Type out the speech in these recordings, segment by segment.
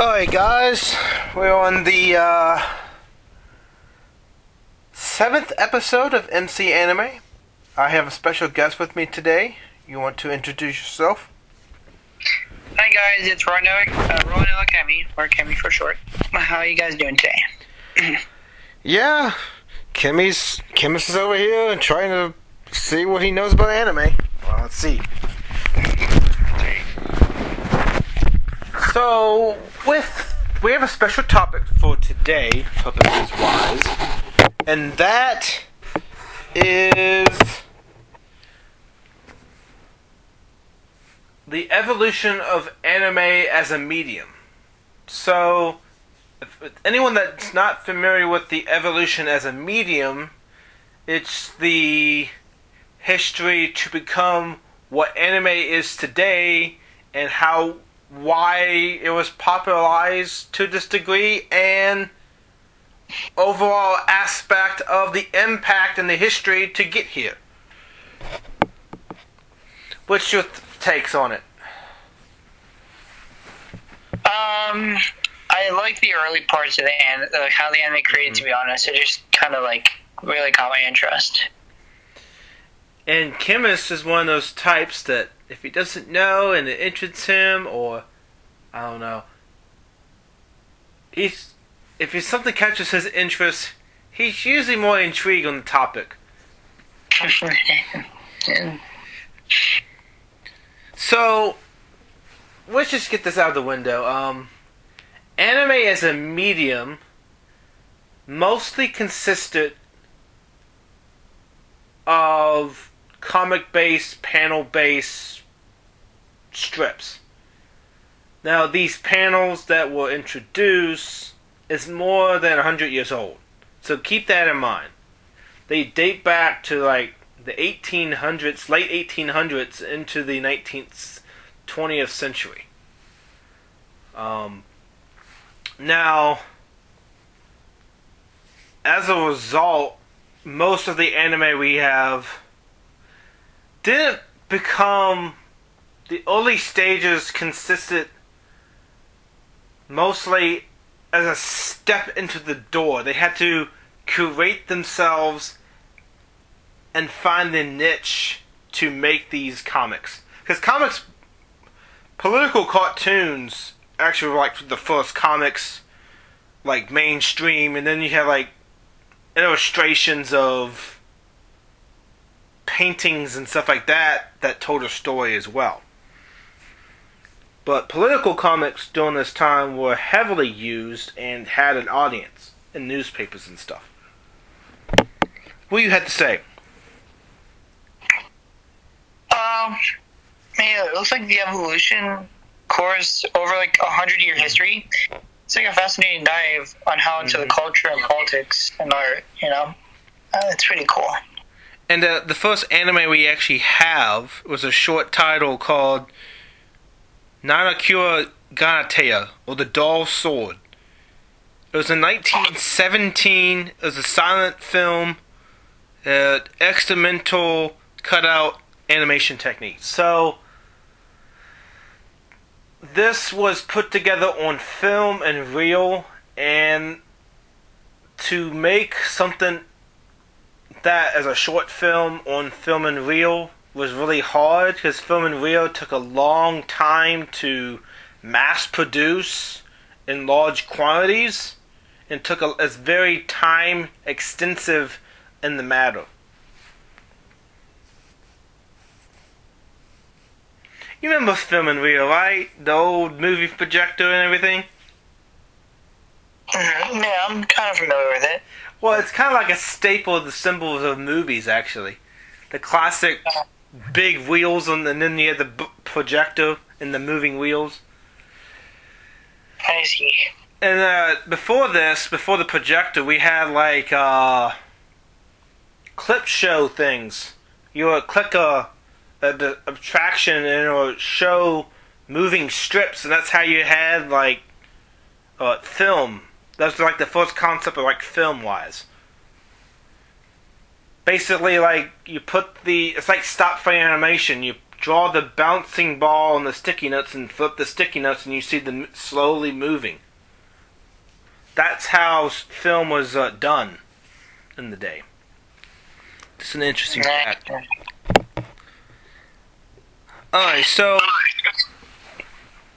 Alright, guys, we're on the uh, seventh episode of MC Anime. I have a special guest with me today. You want to introduce yourself? Hi guys, it's Roanoke, uh, Roanoke Kemi, or Kemi for short. How are you guys doing today? Yeah, Kimmy's Kimmy's is over here and trying to see what he knows about anime. Well, let's see. So, with we have a special topic for today, purposes wise, and that is the evolution of anime as a medium. So, if, if anyone that's not familiar with the evolution as a medium, it's the history to become what anime is today and how why it was popularized to this degree and overall aspect of the impact and the history to get here. What's your th- takes on it? Um, I like the early parts of the anime, uh, how the anime created. To be honest, it just kind of like really caught my interest. And Chemist is one of those types that if he doesn't know and it interests him, or I don't know, he's if it's something catches his interest, he's usually more intrigued on the topic. So let's just get this out of the window. Um, anime as a medium mostly consisted of comic based, panel based strips. Now, these panels that were introduced is more than 100 years old. So keep that in mind. They date back to like the 1800s, late 1800s into the 19th, 20th century. Um, now, as a result, most of the anime we have didn't become the early stages consisted mostly as a step into the door. They had to curate themselves and find the niche to make these comics. Because comics, political cartoons, actually were like the first comics, like mainstream, and then you have like illustrations of paintings and stuff like that that told a story as well. But political comics during this time were heavily used and had an audience in newspapers and stuff. What do you had to say? Um, yeah, it looks like the evolution course over like a hundred year history. It's like a fascinating dive on how into the culture and politics and art. You know, uh, it's pretty cool. And uh, the first anime we actually have was a short title called Namakura Gatana, or The Doll Sword. It was in 1917. It was a silent film, uh, experimental cutout animation technique. So, this was put together on film and reel, and to make something that as a short film on film and reel was really hard because film and reel took a long time to mass produce in large quantities and took a it's very time extensive in the matter. You remember film and reel, right? The old movie projector and everything? Mhm. Yeah, I'm kind of familiar with it. Well, it's kind of like a staple of the symbols of movies, actually. The classic big wheels, on, and then you had the b- projector and the moving wheels. I see. And uh, before this, before the projector, we had like uh, clip show things. You would click a, a the attraction and it would show moving strips, and that's how you had like uh, film. That's like the first concept of like film wise. Basically, like you put the it's like stop frame animation. You draw the bouncing ball and the sticky notes and flip the sticky notes, and you see them slowly moving. That's how film was uh, done in the day. Just an interesting fact. Alright, so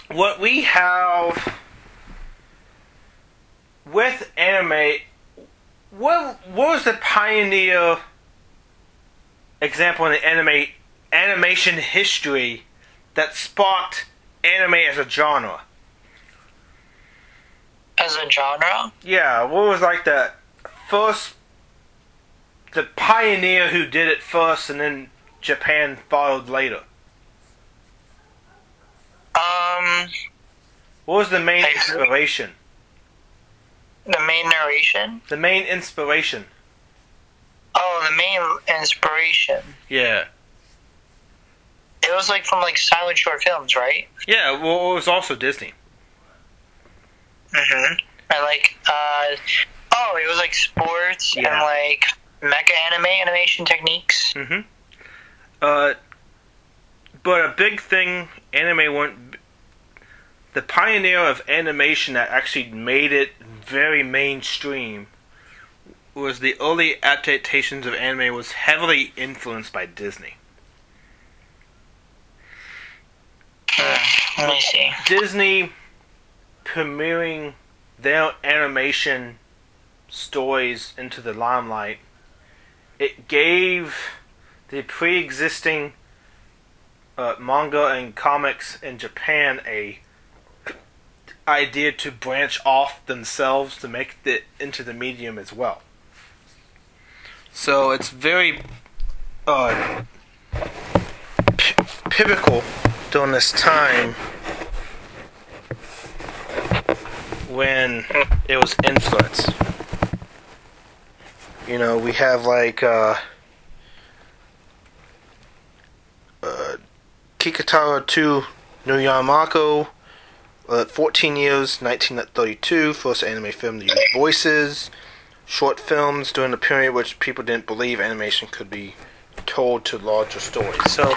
what we have with anime, what, what was the pioneer example in the anime animation history that sparked anime as a genre? As a genre, Yeah, what was like the first, the pioneer who did it first, and then Japan followed later? um, What was the main inspiration? The main narration. The main inspiration. Oh, the main inspiration. Yeah. It was like from like silent short films, right? Yeah, well, it was also Disney. Mm-hmm. And like, uh, oh, it was like sports Yeah. and like mecha anime animation techniques. Mm-hmm. Uh, but a big thing anime went. The pioneer of animation that actually made it very mainstream was the early adaptations of anime was heavily influenced by Disney. Hmm, Let me see. Disney premiering their animation stories into the limelight, it gave the pre-existing uh, manga and comics in Japan a idea to branch off themselves to make it into the medium as well. So it's very uh, p- pivotal during this time when it was influenced. You know, we have like uh, uh, Kikatara 2 no Yamako, uh, 14 years, 1932, first anime film to use voices, short films during the period which people didn't believe animation could be told to larger stories. So,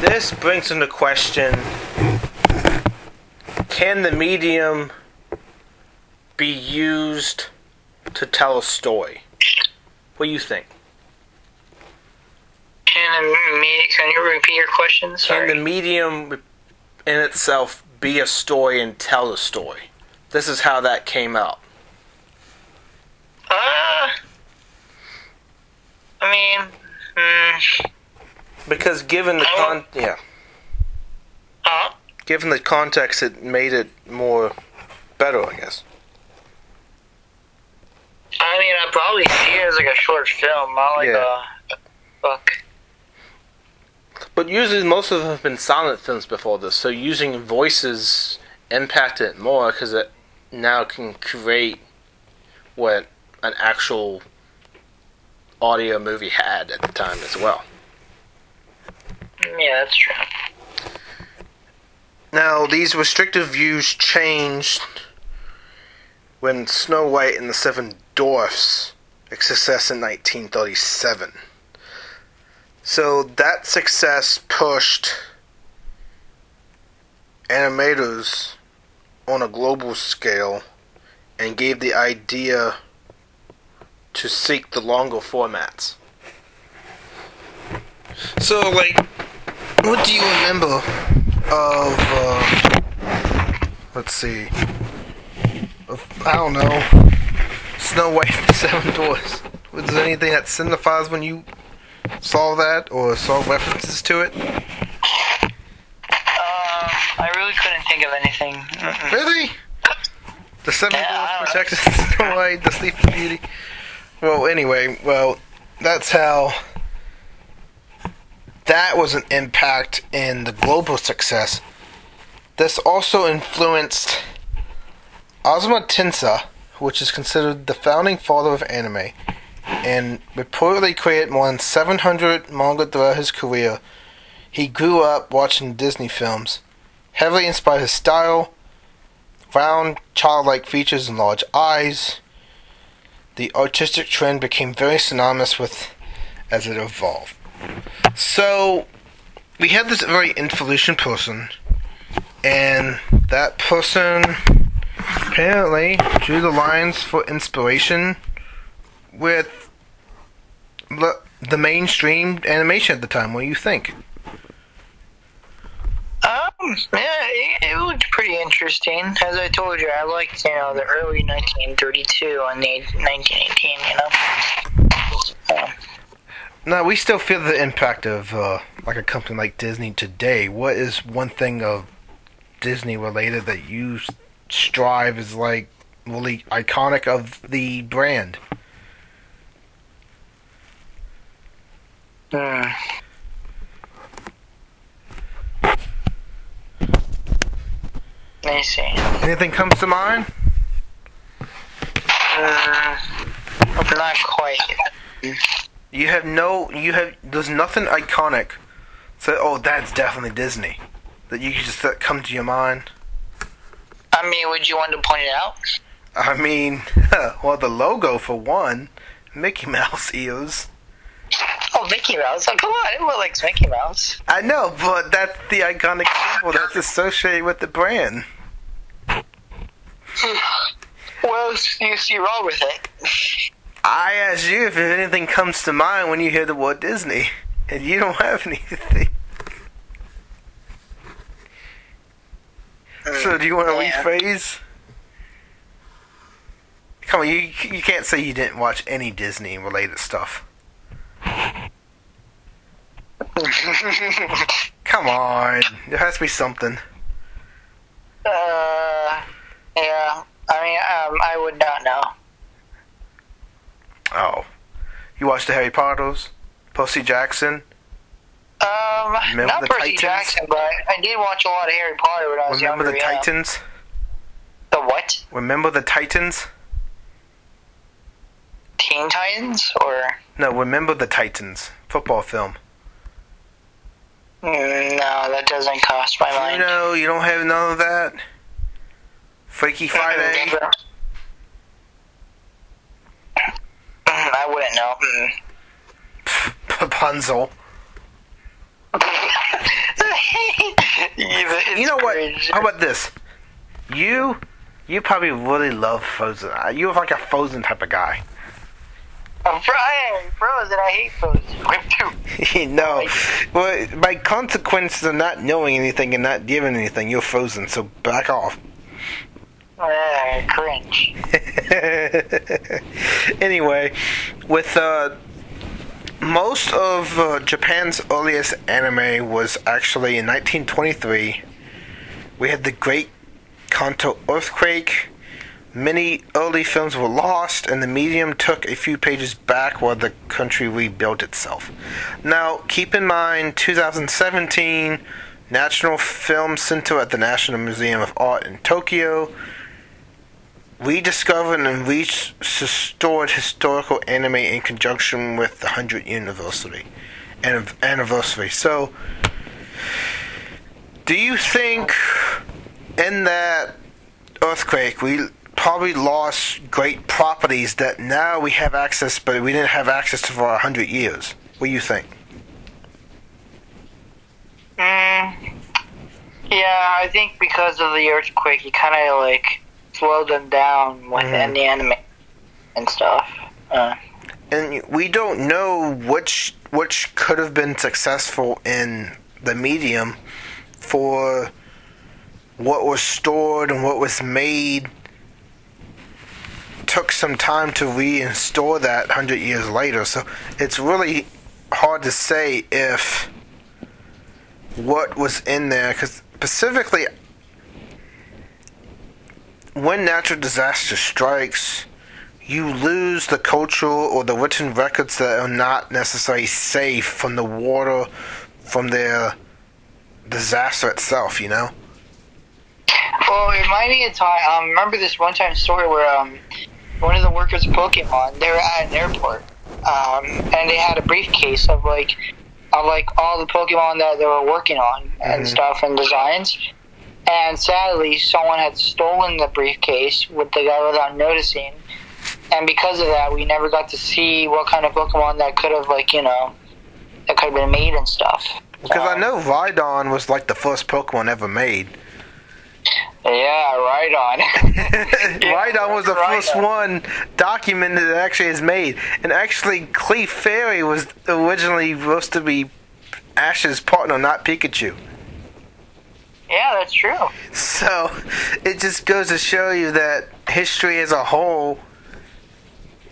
this brings into question can the medium be used to tell a story? What do you think? Can, the me, can you repeat your question? Sorry. Can the medium in itself be a story and tell a story? This is how that came out. Uh, I mean, mm, Because given the con yeah, huh? given the context, it made it more better, I guess. I mean, I probably see it as like a short film, not like Yeah. a book. But usually, most of them have been silent films before this, so using voices impacted it more because it now can create what an actual audio movie had at the time as well. Yeah, that's true. Now, these restrictive views changed when Snow White and the Seven Dwarfs, a success in 1937. So that success pushed animators on a global scale and gave the idea to seek the longer formats. So, like, what do you remember of uh, let's see of, I don't know Snow White and the Seven Dwarfs was there anything that signifies when you saw that or saw references to it? Um, I really couldn't think of anything. Mm-mm. really? The Seven Yeah, I Dwarfs don't protected White the Sleeping Beauty. Well anyway well that's how that was an impact in the global success. This also influenced Osamu Tezuka, which is considered the founding father of anime, and reportedly created more than 700 manga throughout his career. He grew up watching Disney films, heavily inspired his style, round, childlike features and large eyes. The artistic trend became very synonymous with as it evolved. So, we had this very influential person, and that person apparently drew the lines for inspiration with the, the mainstream animation at the time. What do you think? Um, yeah, it, it looked pretty interesting. As I told you, I liked, you know, the early 1932 and the 1918, you know. Now we still feel the impact of uh, like a company like Disney today. What is one thing of Disney related that you strive is like really iconic of the brand? Hmm. Let me see. Anything comes to mind? Uh, not quite. You have no, you have. There's nothing iconic. So, oh, that's definitely Disney. That you just that come to your mind. I mean, would you want to point it out? I mean, well, the logo for one, Mickey Mouse ears. Oh, Mickey Mouse. Oh, come on. Everyone likes Mickey Mouse. I know, but that's the iconic symbol that's associated with the brand. What else do you see wrong with it? I asked you if anything comes to mind when you hear the word Disney, and you don't have anything. So, do you want to Yeah. rephrase? Come on, you you can't say you didn't watch any Disney related stuff. Come on, there has to be something. Uh, yeah. I mean, um, I would not know. Oh, you watched the Harry Potters, Percy Jackson. Um, Remember not Percy Titans? Jackson, but I did watch a lot of Harry Potter when I was Remember younger. the yeah. Titans? The what? Remember the Titans? Teen Titans or? No, remember the Titans football film. Mm, No, that doesn't cross my You mind. know, you don't have none of that. Freaky Friday. Mm, I wouldn't know. Mm. Rapunzel. You know what? How about this? You, you probably really love Frozen. Uh, You're like a Frozen type of guy. I'm Brian, Frozen. I hate Frozen. Whip two. no, well, by consequence of not knowing anything and not giving anything, you're Frozen. So back off. Uh, cringe. anyway, with uh, most of uh, Japan's earliest anime was actually in 1923. We had the Great Kanto earthquake. Many early films were lost, and the medium took a few pages back while the country rebuilt itself. Now, keep in mind, 2017, National Film Center at the National Museum of Art in Tokyo rediscovered and restored historical anime in conjunction with the 100th anniversary. Anniversary. So, do you think in that earthquake we probably lost great properties that now we have access, but we didn't have access to for 100 years? What do you think? Mm, yeah, I think because of the earthquake, it kind of like slowed them down within Mhm. the anime and stuff. Uh, and we don't know which which could have been successful in the medium for what was stored and what was made took some time to reinstall that 100 years later so it's really hard to say if what was in there because specifically when natural disaster strikes you lose the cultural or the written records that are not necessarily safe from the water from the disaster itself, you know? well, it reminded me of time. Um, remember this one time story where um, one of the workers of Pokemon they were at an airport, um, and they had a briefcase of like of like all the Pokemon that they were working on and Mhm. stuff and designs. And sadly, someone had stolen the briefcase with the guy without noticing. And because of that, we never got to see what kind of Pokemon that could have, like, you know, that could have been made and stuff. Because I Um, know Rhydon was like the first Pokemon ever made. Yeah, right on. Rhydon was the first Rhydon. one documented that actually is made. And actually, Clefairy was originally supposed to be Ash's partner, not Pikachu. yeah, that's true. So, it just goes to show you that history as a whole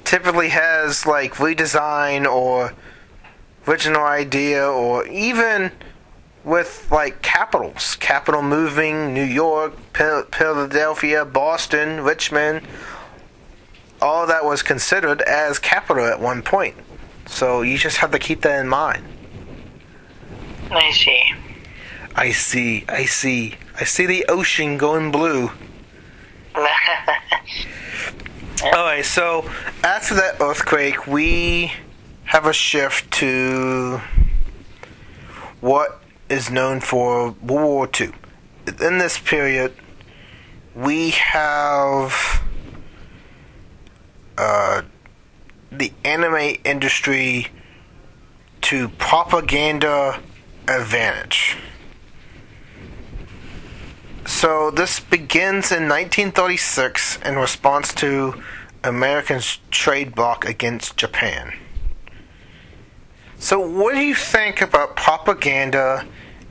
typically has like redesign or original idea or even with like capitals, capital moving, New York, Philadelphia, Boston, Richmond, all that was considered as capital at one point. So you just have to keep that in mind. I see. I see, I see, I see the ocean going blue. Alright, so after that earthquake, we have a shift to what is known for World War II. In this period, we have uh, the anime industry to propaganda advantage. So this begins in 1936 in response to Americans' trade block against Japan. So what do you think about propaganda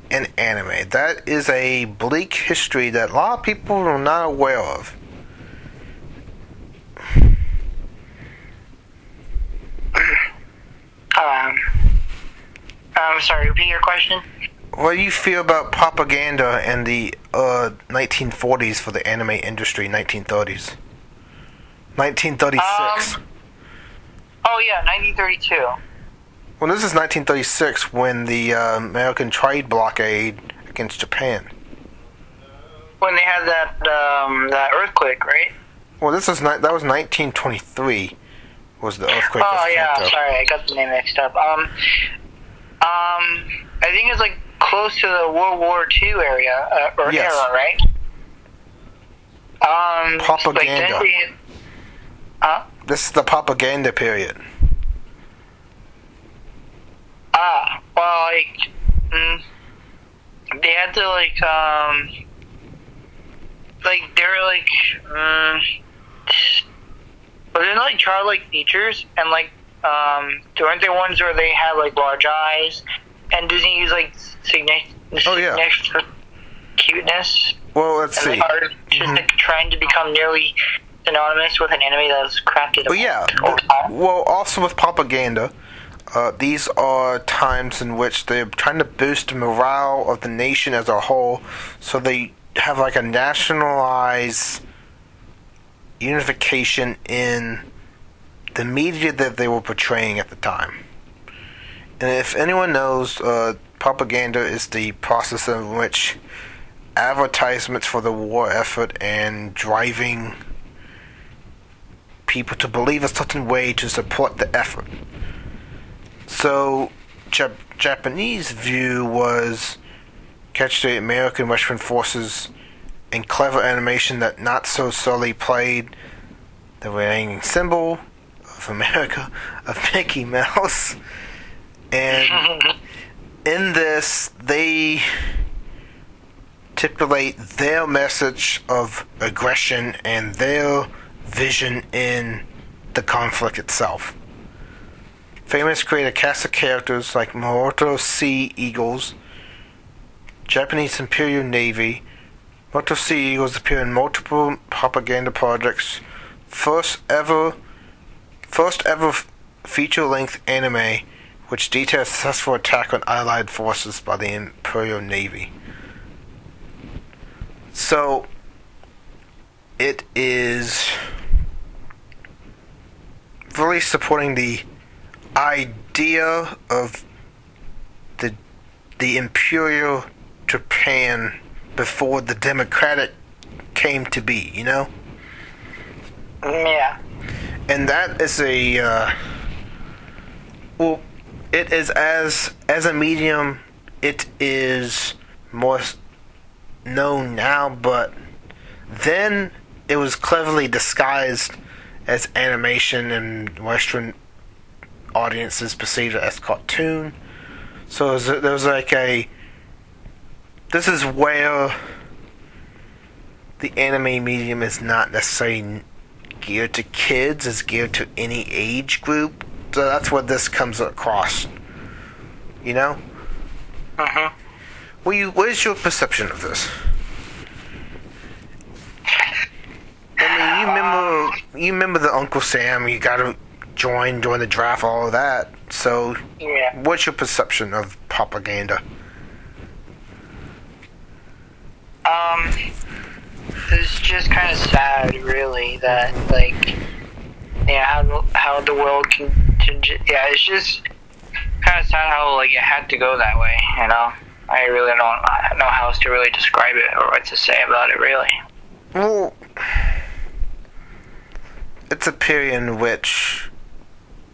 in anime? That is a bleak history that a lot of people are not aware of. um, I'm sorry. Repeat your question. What do you feel about propaganda in the uh, 1940s for the anime industry, 1930s? 1936. Um, Oh yeah, 1932. Well, this is 1936 when the uh, American trade blockade against Japan. When they had that um, that earthquake, right? Well, this is that was 1923 was the earthquake. Oh yeah, sorry, I got the name mixed up. Um, um, I think it's like close to the World War II area uh, or Yes. era, right? Um, Propaganda. Like, we- huh? This is the propaganda period. Ah, well, like, mm, they had to like, um, like they were like, um, but they're like childlike features, and like, um, weren't there ones where they had like large eyes, and Disney used like significant Oh, yeah. cuteness, Well, let's and see. are just like trying to become nearly synonymous with an anime that was crafted. Well, yeah. Well, also with propaganda, uh, these are times in which they're trying to boost the morale of the nation as a whole, so they have like a nationalized unification in the media that they were portraying at the time. And if anyone knows, uh, propaganda is the process in which advertisements for the war effort and driving people to believe a certain way to support the effort. So, Jap- Japanese view was catch the American Western forces in clever animation that not so subtly played the reigning symbol of America of Mickey Mouse. And in this, they stipulate their message of aggression and their vision in the conflict itself. Famous create a cast of characters like Maruto Sea Eagles, Japanese Imperial Navy. Maruto Sea Eagles appear in multiple propaganda projects. First ever, first ever feature-length anime which details successful attack on Allied forces by the Imperial Navy. So, it is really supporting the idea of the the imperial Japan before the democratic came to be, you know? yeah. and that is a uh, well it is as as a medium it is more known now but then it was cleverly disguised as animation and western audiences perceived it as cartoon So there's, there's like a. This is where the anime medium is not necessarily geared to kids; it's geared to any age group. So that's what this comes across. You know. Uh-huh. What you? What is your perception of this? I mean, you remember you remember the Uncle Sam. You got to join, join the draft, all of that. So, Yeah. what's your perception of propaganda? Um, it's just kind of sad, really, that like, yeah, how how the world can, can yeah, it's just kind of sad how like it had to go that way. You know, I really don't know how else to really describe it or what to say about it. Really. Well, it's a period in which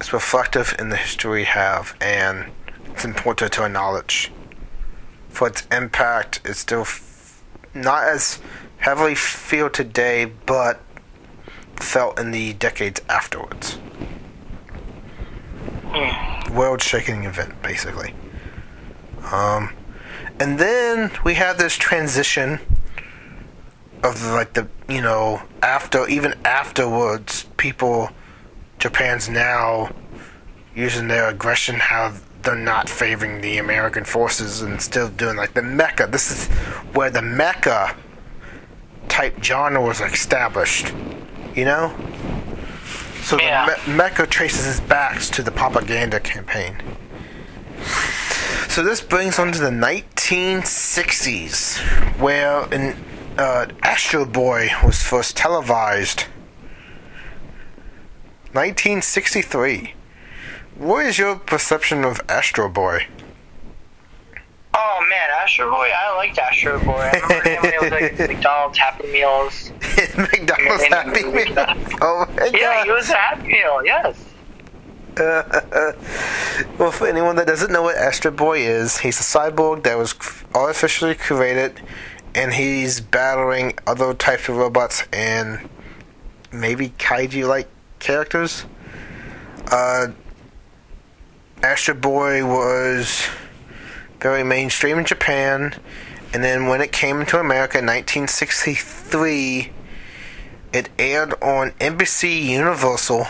it's reflective in the history we have, and it's important to acknowledge. For its impact, it's still f- not as heavily felt today, but felt in the decades afterwards. World-shaking event, basically. Um, and then we have this transition of like the you know after even afterwards people Japan's now using their aggression how they're not favoring the American forces and still doing like the mecha this is where the mecha type genre was established you know so Yeah. the me- mecha traces its backs to the propaganda campaign so this brings on to the 1960s, where an uh, Astro Boy was first televised. 1963. What is your perception of Astro Boy? Oh man, Astro Boy, I liked Astro Boy. I remember him when it was like McDonald's Happy Meals. McDonald's And- Happy Meal. Oh my Yeah, god. he was a Happy Meal. Yes. well, for anyone that doesn't know what Astro Boy is, he's a cyborg that was artificially created, and he's battling other types of robots and maybe kaiju-like characters. Uh, Astro Boy was very mainstream in Japan, and then when it came to America in 1963, it aired on NBC Universal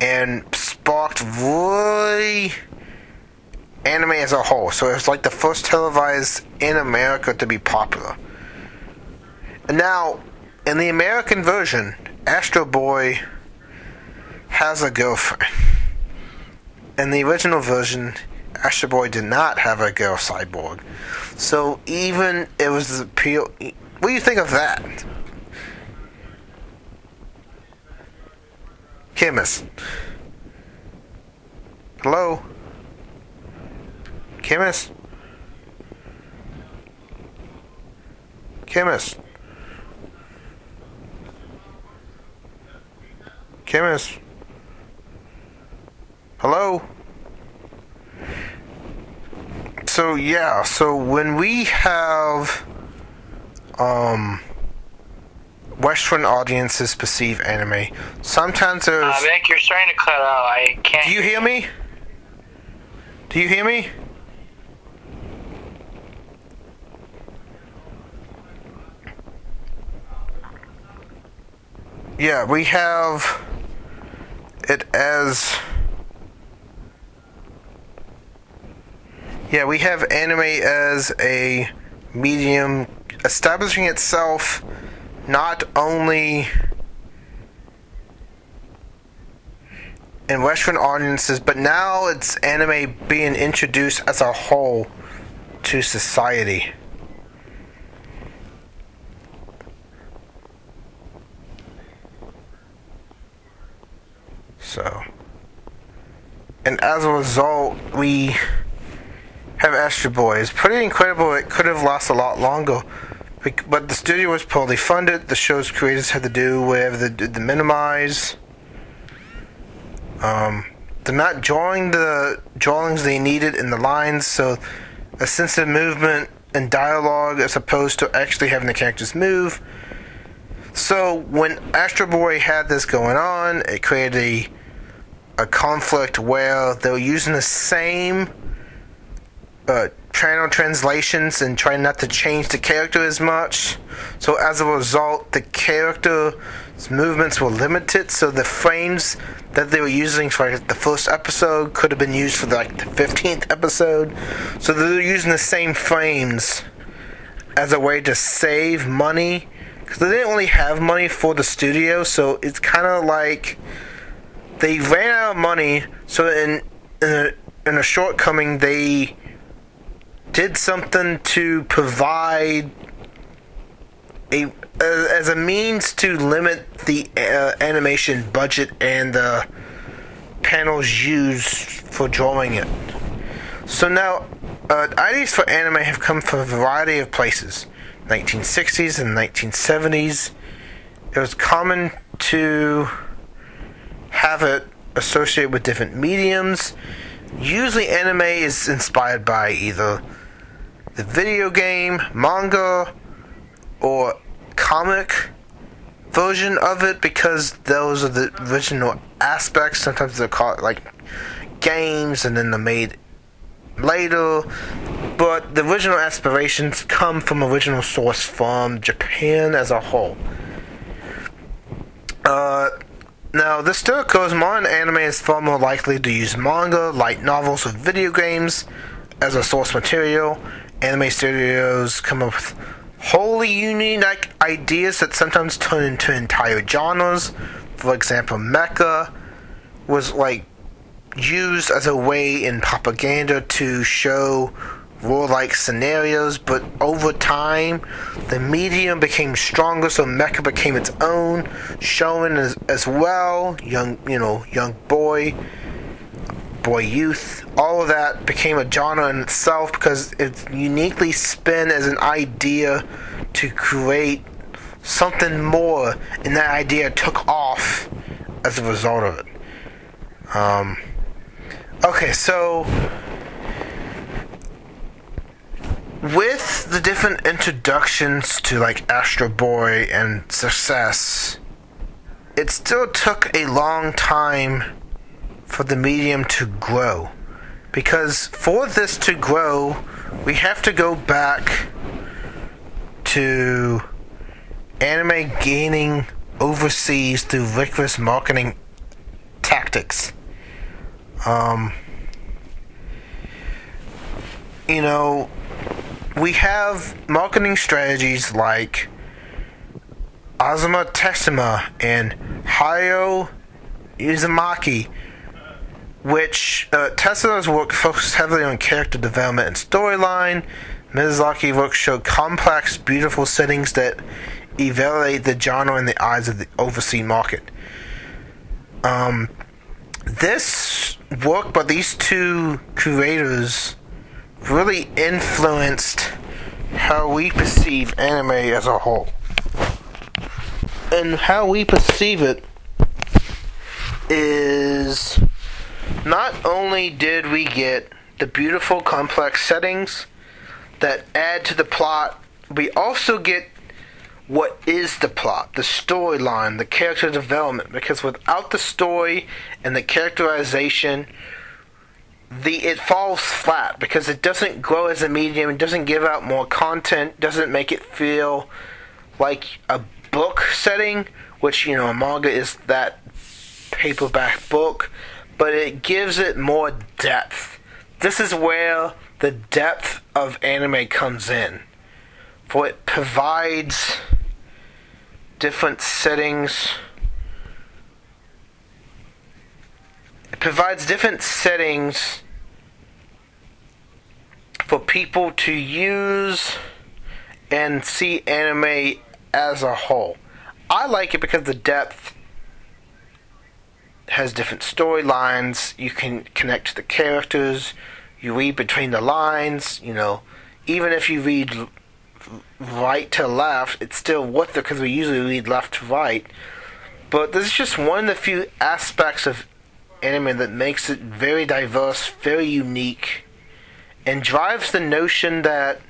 and sparked really anime as a whole. So it was like the first televised in America to be popular. And now, in the American version, Astro Boy has a girlfriend. In the original version, Astro Boy did not have a girl cyborg. So even it was the appeal. What do you think of that? Chemist. Hello? Chemist? Chemist? Chemist? Hello? So, yeah, so when we have, um, Western audiences perceive anime, sometimes there's. Uh, Vic, you're starting to cut out. I can't. Do you hear me? Do you hear me? Yeah, we have it as. Yeah, we have anime as a medium establishing itself not only in Western audiences, but now it's anime being introduced as a whole to society. So, and as a result, we have Astro Boy. It's pretty incredible. It could have lasted a lot longer. But the studio was poorly funded. The show's creators had to do whatever they did to minimize. Um, they're not drawing the drawings they needed in the lines, so a sense of movement and dialogue as opposed to actually having the characters move. So when Astro Boy had this going on, it created a, a conflict where they're using the same uh, channel translations and trying not to change the character as much. So as a result, the character's movements were limited. So the frames that they were using for like, the first episode could have been used for like the fifteenth episode. So they're using the same frames as a way to save money because they didn't really have money for the studio. So it's kind of like they ran out of money. So in in a, in a shortcoming, they did something to provide a as a means to limit the uh, animation budget and the panels used for drawing it. So now, uh, ideas for anime have come from a variety of places. 1960s and 1970s, it was common to have it associated with different mediums. Usually, anime is inspired by either the video game, manga, or comic version of it because those are the original aspects. Sometimes they're called like games and then they're made later. But the original aspirations come from original source from Japan as a whole. Uh, now, this still occurs. Modern anime is far more likely to use manga, light novels, or video games as a source material. Anime studios come up with wholly unique ideas that sometimes turn into entire genres. For example, mecha was like used as a way in propaganda to show warlike scenarios, but over time, the medium became stronger, so mecha became its own, showing as, as well, young, you know, young boy, boy youth, all of that became a genre in itself because it's uniquely spun as an idea to create something more, and that idea took off as a result of it. Um, okay, so with the different introductions to like Astro Boy and Success, it still took a long time for the medium to grow. Because for this to grow, we have to go back to anime gaining overseas through rigorous marketing tactics. Um, you know, we have marketing strategies like Osamu Tezuka and Hayao Miyazaki, which uh, work focused heavily on character development and storyline. Miyazaki work showed complex, beautiful settings that evaluate the genre in the eyes of the overseas market. Um, this work by these two creators really influenced how we perceive anime as a whole. And how we perceive it is not only did we get the beautiful complex settings that add to the plot, we also get what is the plot, the storyline, the character development. Because without the story and the characterization, the it falls flat because it doesn't grow as a medium. It doesn't give out more content. Doesn't make it feel like a book setting, which you know, a manga is that paperback book, but it gives it more depth. This is where the depth of anime comes in, for it provides different settings. It provides different settings for people to use and see anime as a whole. I like it because the depth has different storylines. You can connect to the characters. You read between the lines. You know, even if you read right to left, it's still worth it because we usually read left to right. But this is just one of the few aspects of anime that makes it very diverse, very unique, and drives the notion that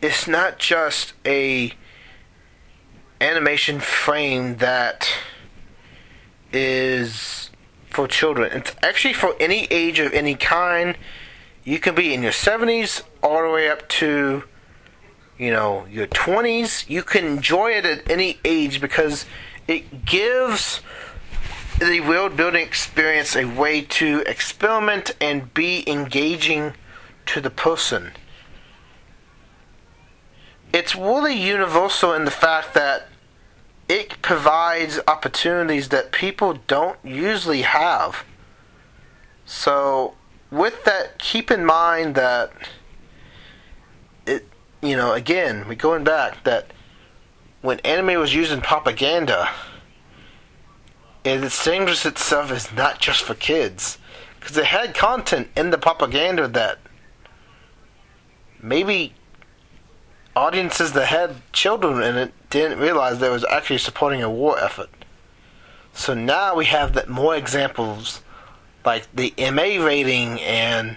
it's not just a animation frame that is for children. It's actually for any age of any kind. You can be in your 70s all the way up to, you know, your 20s. You can enjoy it at any age because it gives the world building experience a way to experiment and be engaging to the person. It's really universal in the fact that it provides opportunities that people don't usually have. So, with that, keep in mind that it, you know, again, we're going back that when anime was used in propaganda, it distinguished itself as not just for kids, because it had content in the propaganda that maybe audiences that had children in it didn't realize that was actually supporting a war effort. So now we have that more examples like the MA rating and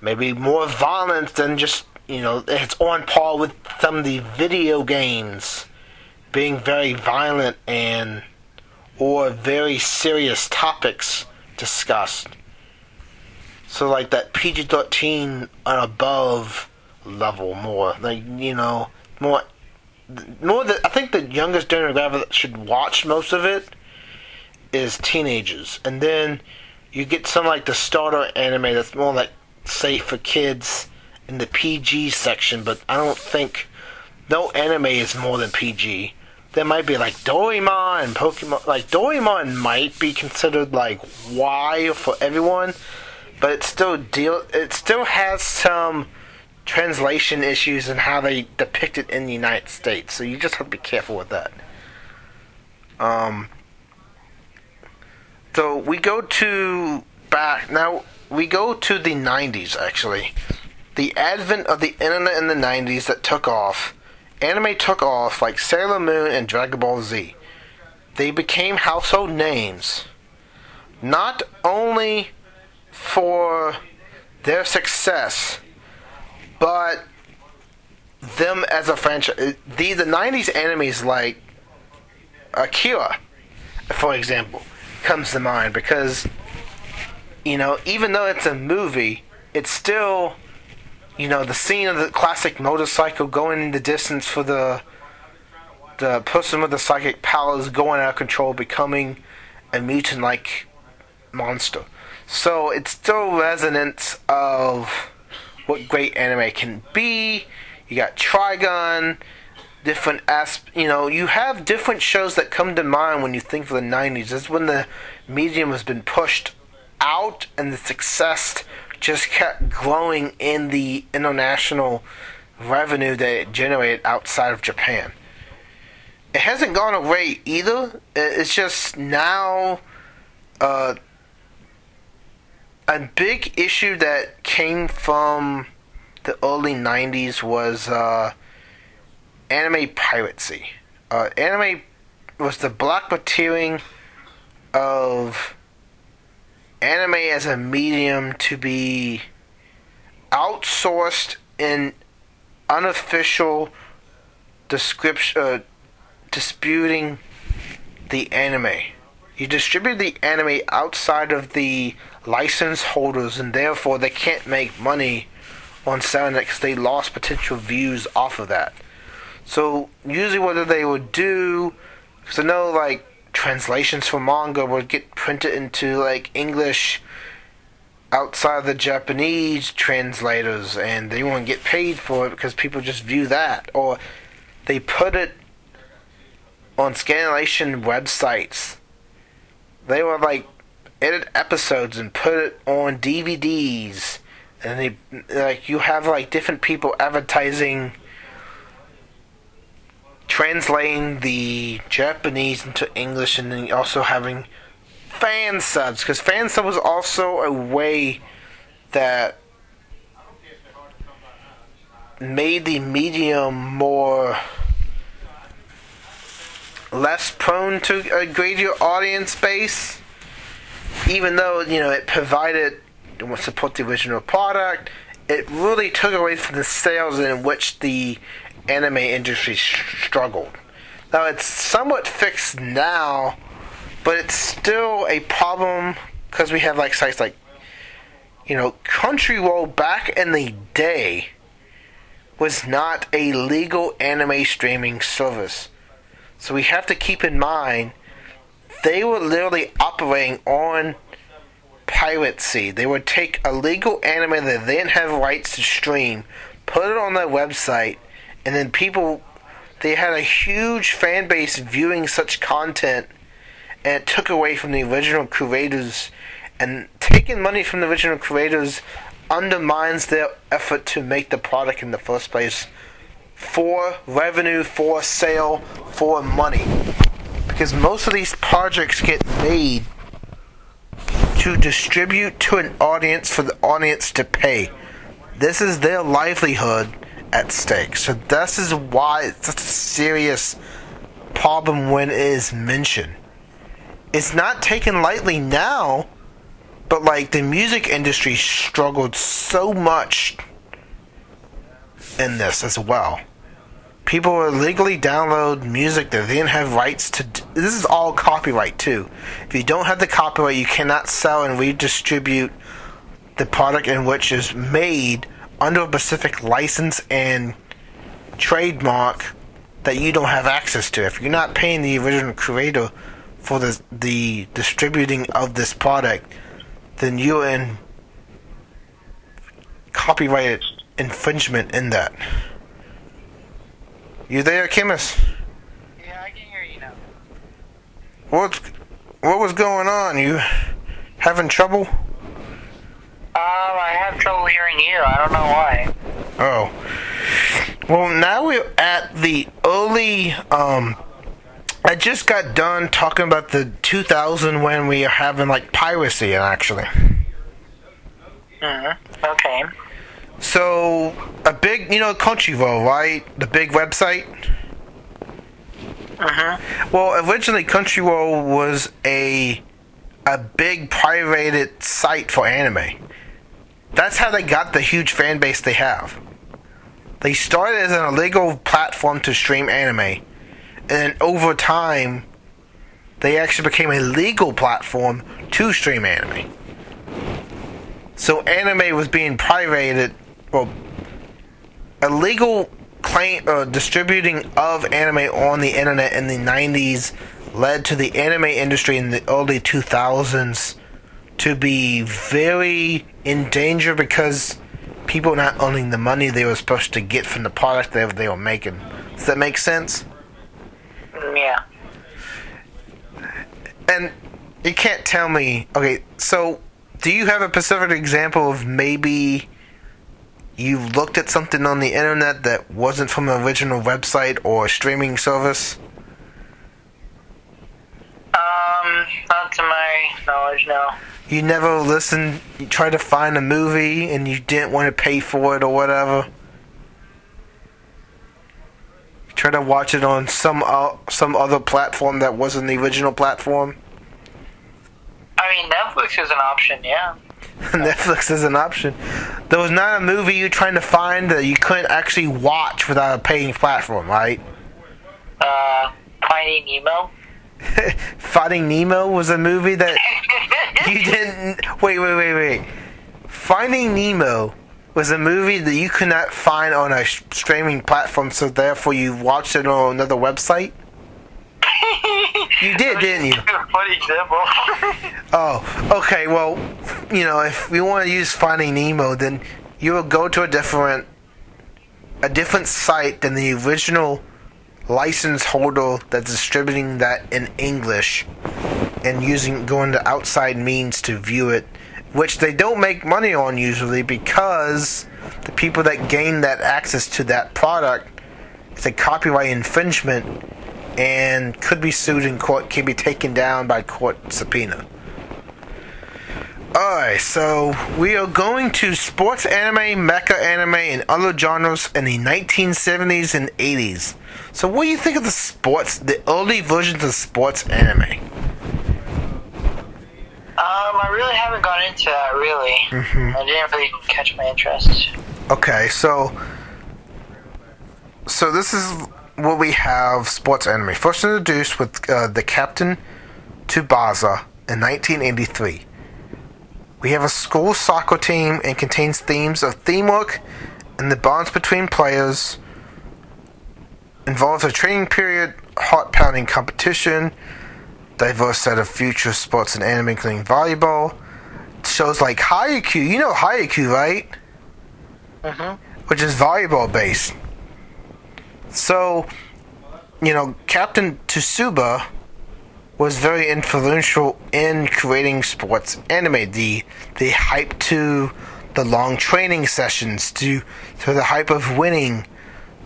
maybe more violence than just you know it's on par with some of the video games being very violent and or very serious topics discussed. So like that PG thirteen and above level more. Like you know, more more. The, I think the youngest demographic that should watch most of it is teenagers, and then you get some like the starter anime that's more like safe for kids in the PG section. But I don't think no anime is more than PG. There might be like Doraemon and Pokemon. Like Doraemon might be considered like Y for everyone, but it still deal. It still has some translation issues and how they depict it in the United States. So you just have to be careful with that. Um, so we go to back now. We go to the 90s actually. The advent of the internet in the 90s that took off. Anime took off like Sailor Moon and Dragon Ball Z. They became household names. Not only for their success but them as a franchise, uh, the the '90s animes like Akira, for example, comes to mind because you know even though it's a movie, it's still you know the scene of the classic motorcycle going in the distance for the the person with the psychic powers going out of control, becoming a mutant-like monster. So it's still resonance of what great anime can be. You got Trigun, different asp. You know, you have different shows that come to mind when you think of the '90s. That's when the medium has been pushed out, and the success just kept growing in the international revenue that it generated outside of Japan. It hasn't gone away either. It's just now. Uh, a big issue that came from the early 90s was uh, anime piracy. Uh, anime was the blackbutting of anime as a medium to be outsourced in unofficial description, uh, disputing the anime. You distribute the anime outside of the license holders, and therefore they can't make money on selling it because they lost potential views off of that. So usually, what they would do, because I know like translations for manga would get printed into like English outside the Japanese translators, and they won't get paid for it because people just view that, or they put it on Scanlation websites. They were like edit episodes and put it on DVDs, and they like you have like different people advertising, translating the Japanese into English, and then also having fan subs because fan sub was also a way that made the medium more less prone to a greater audience base even though you know it provided support the original product, it really took away from the sales in which the anime industry struggled. Now it's somewhat fixed now, but it's still a problem because we have like sites like you know, Crunchyroll back in the day was not a legal anime streaming service. So we have to keep in mind they were literally operating on piracy. They would take a legal anime that they didn't have rights to stream, put it on their website, and then people they had a huge fan base viewing such content and it took away from the original creators and taking money from the original creators undermines their effort to make the product in the first place for revenue, for sale, for money. Because most of these projects get made to distribute to an audience for the audience to pay. This is their livelihood at stake. So this is why it's such a serious problem when it is mentioned. It's not taken lightly now, but like the music industry struggled so much in this as well. People will legally download music that they didn't have rights to. D- this is all copyright too. If you don't have the copyright, you cannot sell and redistribute the product in which is made under a specific license and trademark that you don't have access to. If you're not paying the original creator for the the distributing of this product, then you're in copyright infringement in that. You there, chemist? Yeah, I can hear you now. What's what was going on? You having trouble? Um, I have trouble hearing you. I don't know why. Oh. Well, now we're at the early. Um, I just got done talking about the 2000 when we are having like piracy, actually. Mm-hmm. Okay. So a big, you know, Crunchyroll, right? The big website. Mm-hmm. Well, originally Crunchyroll was a a big pirated site for anime. That's how they got the huge fan base they have. They started as an illegal platform to stream anime, and then over time, they actually became a legal platform to stream anime. So anime was being pirated, well, illegal claim uh, distributing of anime on the internet in the 90s led to the anime industry in the early 2000s to be very in danger because people not owning the money they were supposed to get from the product that they were making. Does that make sense? Yeah. And you can't tell me. Okay, so do you have a specific example of maybe you looked at something on the internet that wasn't from an original website or streaming service? Um, not to my knowledge, no. You never listened, you tried to find a movie and you didn't want to pay for it or whatever? You tried to watch it on some uh, some other platform that wasn't the original platform? I mean, Netflix is an option, yeah. Netflix is an option. There was not a movie you're trying to find that you couldn't actually watch without a paying platform, right? Uh, Finding Nemo. Finding Nemo was a movie that you didn't. Wait, wait, wait, wait. Finding Nemo was a movie that you could not find on a sh- streaming platform, so therefore you watched it on another website? You did, didn't you? Funny example. Oh, okay. Well, you know, if we want to use Finding Nemo, then you will go to a different, a different site than the original license holder that's distributing that in English, and using going to outside means to view it, which they don't make money on usually because the people that gain that access to that product, it's a copyright infringement and could be sued in court, can be taken down by court subpoena. Alright, so we are going to sports anime, mecha anime, and other genres in the 1970s and 80s. So, what do you think of the sports, the early versions of sports anime? Um, I really haven't gone into that, really. I didn't really catch my interest. Okay, so so this is what we have sports anime. First introduced with uh, the Captain Tsubasa in 1983. We have a school soccer team and contains themes of teamwork and the bonds between players. Involves a training period, heart pounding competition, diverse set of future sports and anime, including volleyball. Shows like Haikyuu, you know Haikyuu, right? Mm-hmm. Which is volleyball based. So, you know, Captain Tsuba was very influential in creating sports anime. The the hype to the long training sessions to to the hype of winning.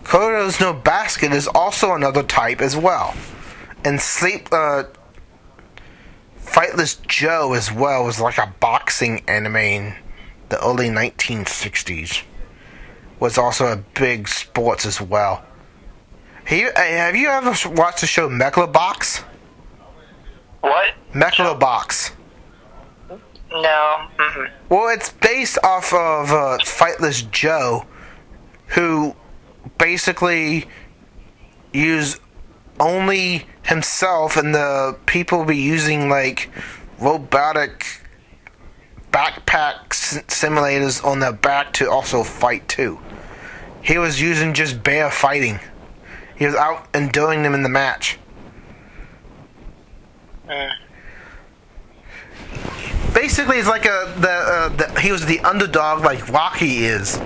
Kuroko no Basket is also another type as well. And Sleep uh, Fightless Joe as well was like a boxing anime in the early 1960s. Was also a big sports as well. Have you, uh, have you ever watched the show Megalobox? What? Megalobox. No. Mm-mm. Well, it's based off of uh, Fightless Joe, who basically used only himself, and the people be using like robotic backpack simulators on their back to also fight too. He was using just bare fighting. He was out and doing them in the match. Mm. basically it's like a the, uh, the he was the underdog like Rocky is.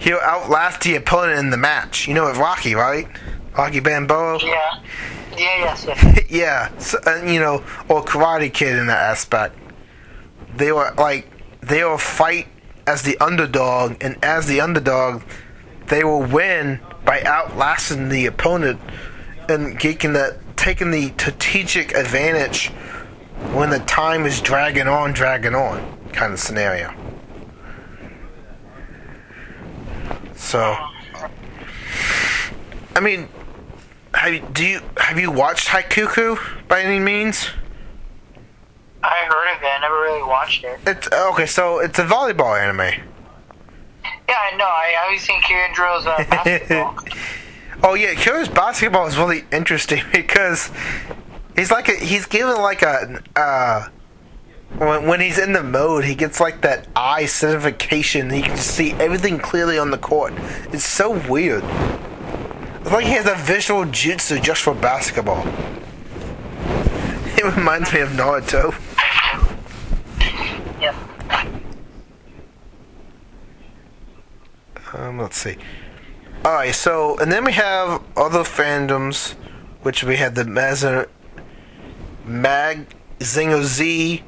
He'll outlast the opponent in the match. You know what Rocky, right? Rocky Balboa. Yeah. Yeah. Yes. Yes. yeah, so, uh, you know, or Karate Kid in that aspect. They were like they will fight as the underdog, and as the underdog, they will win by outlasting the opponent and taking the taking the strategic advantage when the time is dragging on, dragging on, kind of scenario. So, I mean, have you, do you have you watched Haikyuu by any means? I heard of it. I never really watched it. It's okay. So it's a volleyball anime. Yeah, I know. I always think drills uh, basketball. Oh yeah, Kyo's basketball is really interesting because he's like a, he's given like a uh, when when he's in the mode, he gets like that eye certification. He can see everything clearly on the court. It's so weird. It's like he has a visual jutsu just for basketball. It reminds me of Naruto. yeah. Um, let's see. Alright, so, and then we have other fandoms, which we had the Mazer, Mag Zingo Z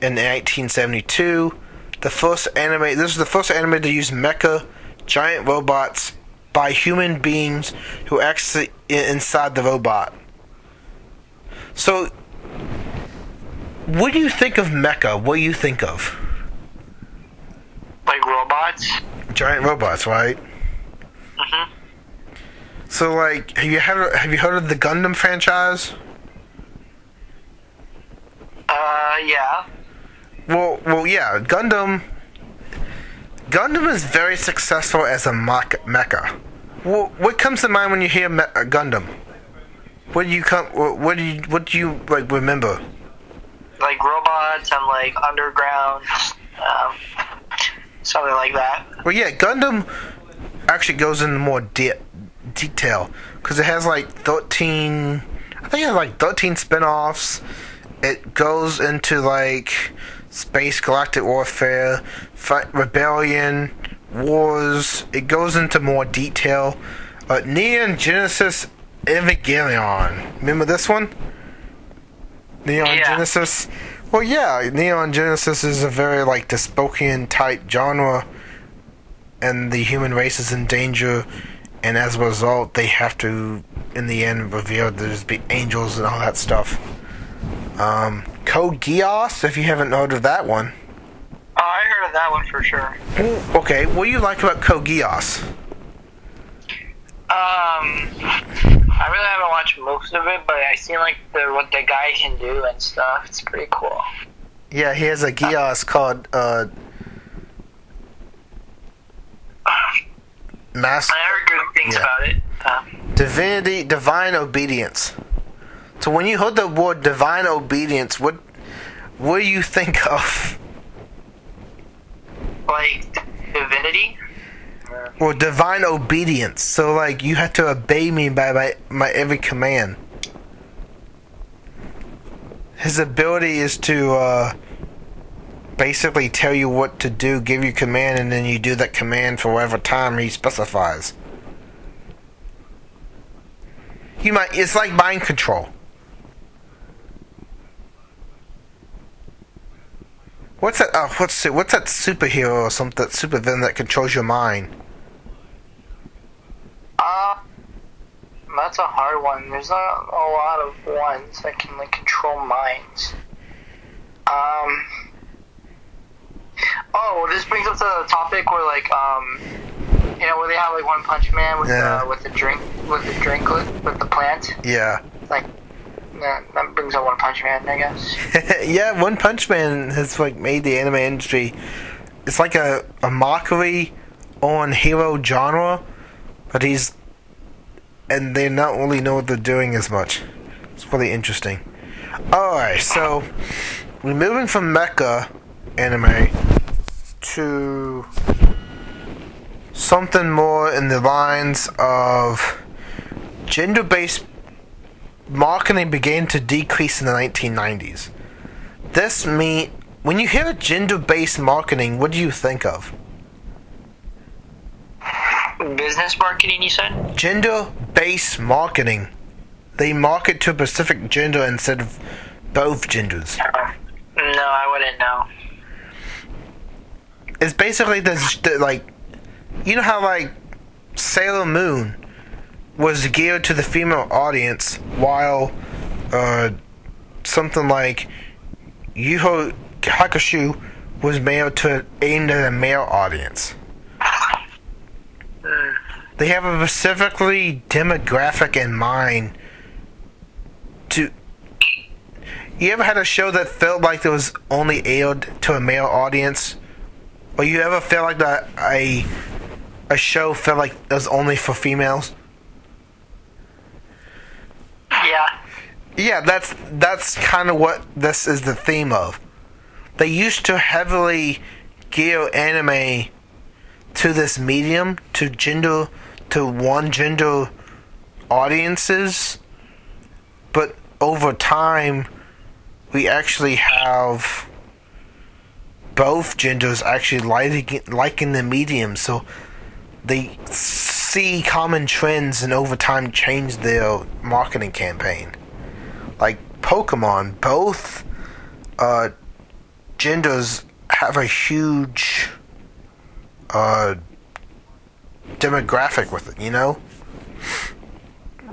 in 1972. The first anime, this is the first anime to use mecha giant robots by human beings who actually inside the robot. So, what do you think of mecha? What do you think of? Like robots. Giant robots, right? Mhm. So, like, have you heard have you heard of the Gundam franchise? Uh, yeah. Well, well, yeah, Gundam. Gundam is very successful as a mech- mecha. Well, what comes to mind when you hear me- uh, Gundam? What do you come? What do you what do you like remember? Like robots and like underground, um, something like that. Well, yeah, Gundam actually goes into more de- detail because it has like thirteen. I think it has like thirteen spin-offs. It goes into like space galactic warfare, fight, rebellion, wars. It goes into more detail. Uh, Neon Genesis Evangelion. Remember this one? Neon Yeah. Genesis. Well, yeah, Neon Genesis is a very like dystopian type genre and the human race is in danger, and as a result, they have to, in the end, reveal there's be angels and all that stuff. Um, Code Geass, if you haven't heard of that one. Oh, I heard of that one for sure. Ooh, Okay, what do you like about Code Geass? Um, I really haven't watched most of it, but I seen like the what the guy can do and stuff. It's pretty cool. Yeah, he has a Geass called uh, I heard good things Yeah. about it. Um, Divinity, divine obedience. So when you heard the word divine obedience, what what do you think of? like divinity. or divine obedience. So like you have to obey me by my, my every command. His ability is to uh, basically tell you what to do, give you command, and then you do that command for whatever time he specifies. You might. It's like mind control. What's that? Uh, what's what's that superhero or something? That supervillain that controls your mind? Uh, that's a hard one. There's not a lot of ones that can like control minds. Um. Oh, well, this brings up to the topic where like um, you know, where they have like One Punch Man with Yeah. uh, with the drink with the drinklet with the plant. Yeah. Like that, that brings up One Punch Man, I guess. yeah, One Punch Man has like made the anime industry. It's like a, a mockery on hero genre, but he's and they not really know what they're doing as much. It's really interesting. All right, so we're moving from mecha anime to something more in the lines of gender-based marketing began to decrease in the 1990s. This mean when you hear gender-based marketing, what do you think of? Business marketing, you said? Gender-based marketing. They market to a specific gender instead of both genders. No, I wouldn't know. It's basically the, like you know how like Sailor Moon was geared to the female audience while uh, something like Yu Yu Hakusho was made to aimed at a male audience. They have a specifically demographic in mind. To you ever had a show that felt like it was only aired to a male audience, or you ever feel like that a a show felt like it was only for females? Yeah. Yeah, that's that's kind of what this is the theme of. They used to heavily gear anime to this medium, to gender, to one gender audiences, but over time, we actually have both genders actually liking liking the medium, so they see common trends and over time change their marketing campaign like Pokemon, both uh, genders have a huge uh, demographic with it, you know?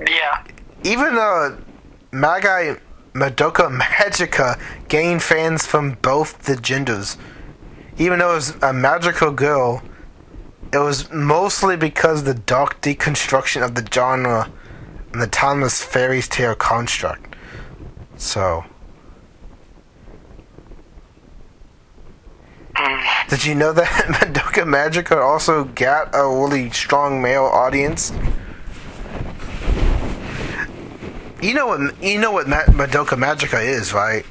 Yeah. Even uh, Magi Madoka Magica gained fans from both the genders. Even though it was a magical girl, it was mostly because the dark deconstruction of the genre and the timeless fairy tale construct. So, did you know that Madoka Magica also got a really strong male audience? You know what you know what Madoka Magica is, right?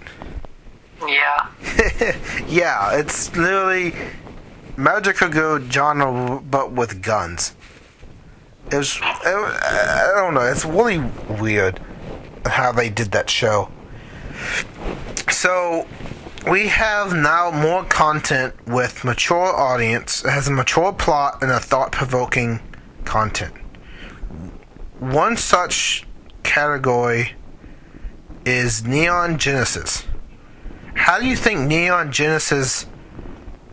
Yeah. yeah, it's literally Magica Go genre, but with guns. It was, I don't know, it's really weird how they did that show. So, we have now more content with mature audience. It has a mature plot and a thought-provoking content. One such category is Neon Genesis. How do you think Neon Genesis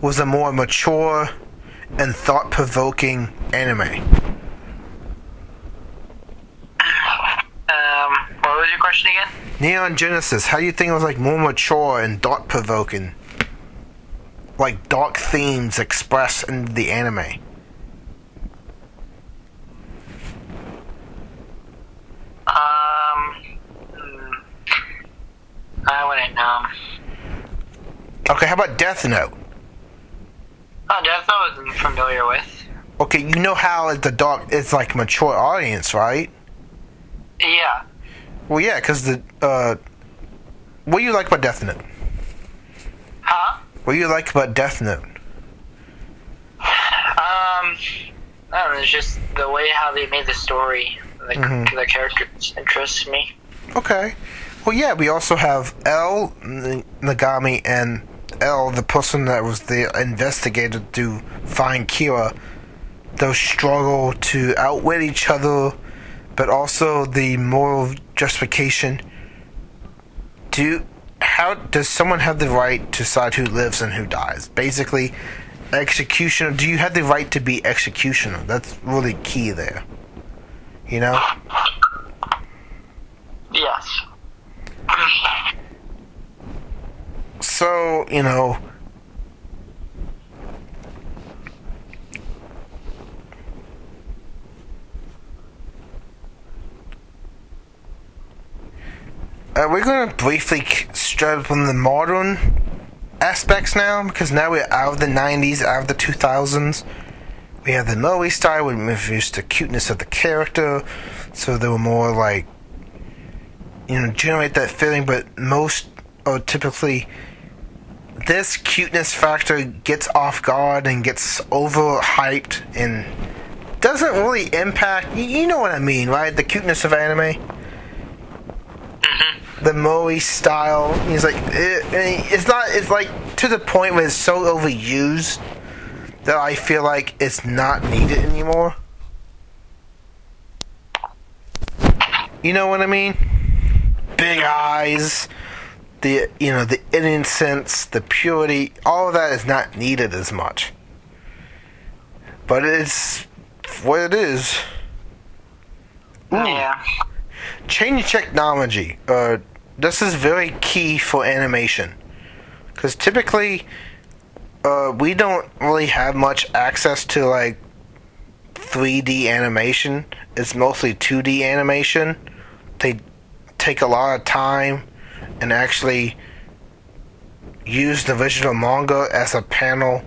was a more mature and thought-provoking anime? Um, what was your question again? Neon Genesis, how do you think it was like more mature and thought provoking? Like dark themes expressed in the anime. Um, hmm, I wouldn't know. Okay, how about Death Note? Oh, Death Note I'm familiar with. Okay, you know how it's the dark it's like mature audience, right? Yeah. Well, yeah, because the uh, what do you like about Death Note? Huh? What do you like about Death Note? Um, I don't know. It's just the way how they made the story, the, Mhm. the characters interests me. Okay. Well, yeah, we also have L, Nagami, and L, the person that was the investigator to find Kira. Those struggle to outwit each other, but also the moral justification. Do how does someone have the right to decide who lives and who dies? Basically, executioner. Do you have the right to be executioner? That's really key there. You know. Yes. so you know uh, we're going to briefly start from the modern aspects now because now we're out of the 90s out of the 2000s we have the Moe style we introduced the cuteness of the character so they were more like you know generate that feeling but most are typically this cuteness factor gets off guard and gets overhyped and doesn't really impact you, you know what I mean right? The cuteness of anime. Mm-hmm. The Moe style he's like it, it's not it's like to the point where it's so overused that I feel like it's not needed anymore. You know what I mean? Big eyes the you know the innocence, the purity, all of that is not needed as much. But it's what it is. Ooh. Yeah. Change technology. Uh, this is very key for animation because typically uh, we don't really have much access to like 3D animation. It's mostly 2D animation. They take a lot of time and actually use the original manga as a panel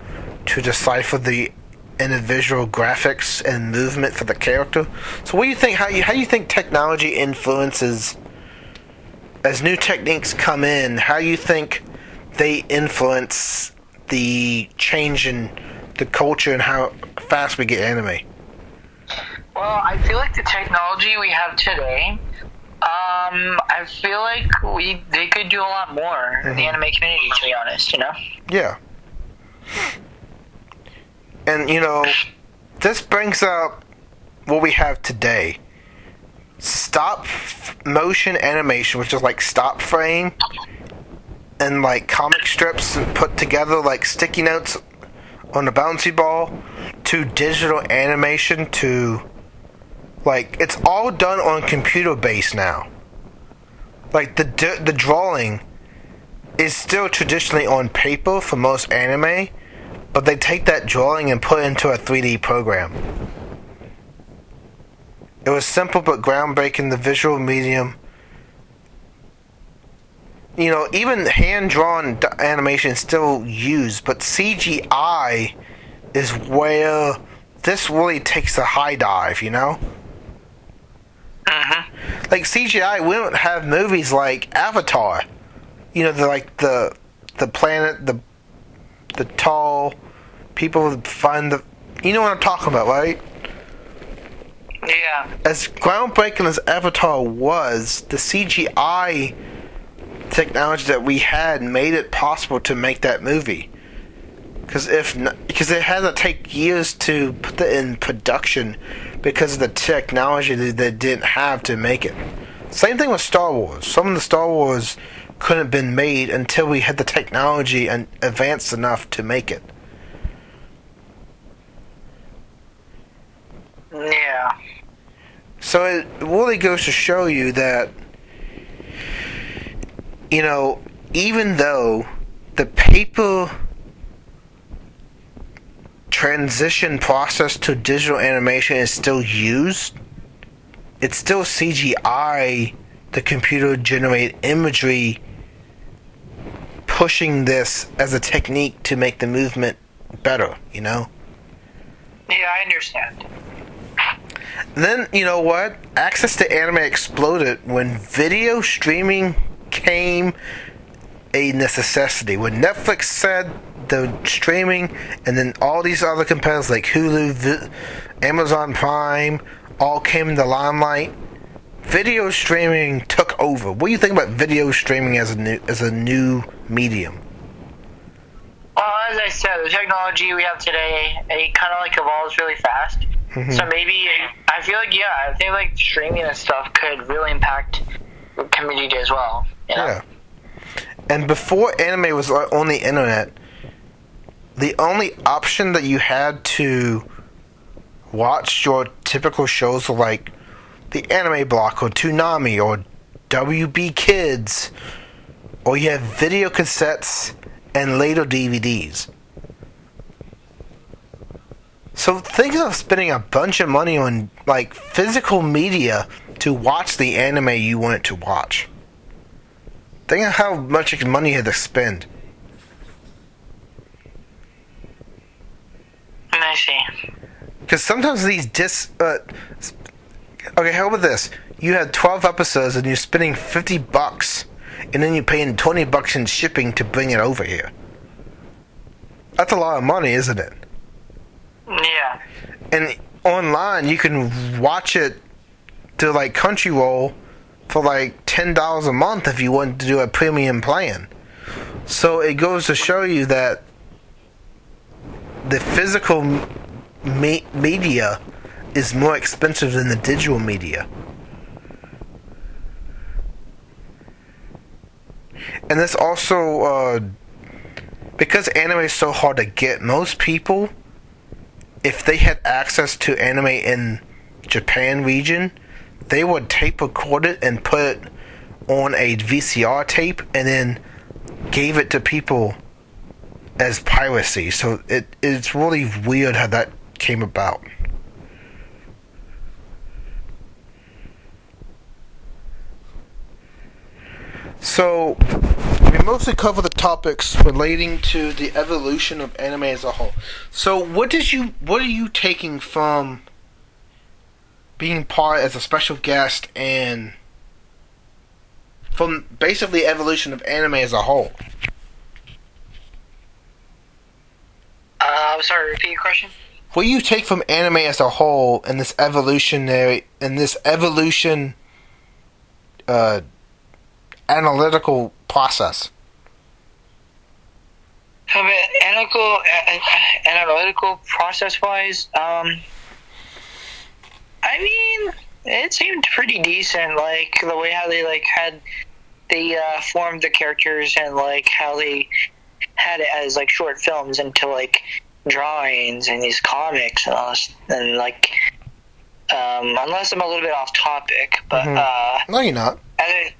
to decipher the individual graphics and movement for the character. So, what do you think? How you how you think technology influences as new techniques come in? How do you think they influence the change in the culture and how fast we get anime? Well, I feel like the technology we have today, um, I feel like we they could do a lot more in the anime community. To be honest, you know. Yeah. And you know, this brings up what we have today. Stop f- motion animation, which is like stop frame and like comic strips and put together like sticky notes on a bouncy ball to digital animation to like it's all done on computer base now. Like the the drawing is still traditionally on paper for most anime, but they take that drawing and put it into a 3D program. It was simple but groundbreaking. The visual medium, you know, even hand drawn animation is still used, but CGI is where this really takes a high dive. You know, Mm-hmm. like CGI, we don't have movies like Avatar. You know, the like the the planet, the the tall people find the. You know what I'm talking about, right? Yeah. As groundbreaking as Avatar was, the CGI technology that we had made it possible to make that movie. Because if because it had to take years to put that in production because of the technology that they didn't have to make it. Same thing with Star Wars. Some of the Star Wars couldn't have been made until we had the technology and advanced enough to make it. Yeah. So it really goes to show you that, you know, even though the paper transition process to digital animation is still used, it's still CGI, the computer generated imagery, pushing this as a technique to make the movement better, you know? Yeah, I understand. Then you know what? Access to anime exploded when video streaming came a necessity. When Netflix said the streaming, and then all these other competitors like Hulu, Vi- Amazon Prime, all came in the limelight. Video streaming took over. What do you think about video streaming as a new as a new medium? Well, as I said, the technology we have today, it kind of like evolves really fast. Mhm. So maybe I feel like yeah, I think like streaming and stuff could really impact community as well. You know? Yeah. And before anime was on the internet, the only option that you had to watch your typical shows like the Anime Block or Toonami or WB Kids, or you had video cassettes and later DVDs. So think of spending a bunch of money on like physical media to watch the anime you wanted to watch. Think of how much money you had to spend. I see. Because sometimes these dis. Uh, okay, how about this? You had 12 episodes and you're spending 50 bucks, and then you're paying 20 bucks in shipping to bring it over here. That's a lot of money, isn't it? Yeah. And online, you can watch it to like Crunchyroll for like $10 a month if you want to do a premium plan. So it goes to show you that the physical me- media is more expensive than the digital media. And this also, uh, because anime is so hard to get, most people, if they had access to anime in Japan region, they would tape record it and put it on a VCR tape and then gave it to people as piracy. So it it's really weird how that came about. So we mostly cover the topics relating to the evolution of anime as a whole. So what did you what are you taking from being part as a special guest and from basically evolution of anime as a whole? Uh, I'm sorry. Repeat your question. What do you take from anime as a whole and this evolutionary and this evolution uh, analytical process? From an analytical, analytical process-wise, um, I mean, it seemed pretty decent. Like the way how they like had they uh, formed the characters and like how they had it as like short films into like drawings and these comics and all this, and like um, unless I'm a little bit off topic, but Mhm. uh, No, you're not. I,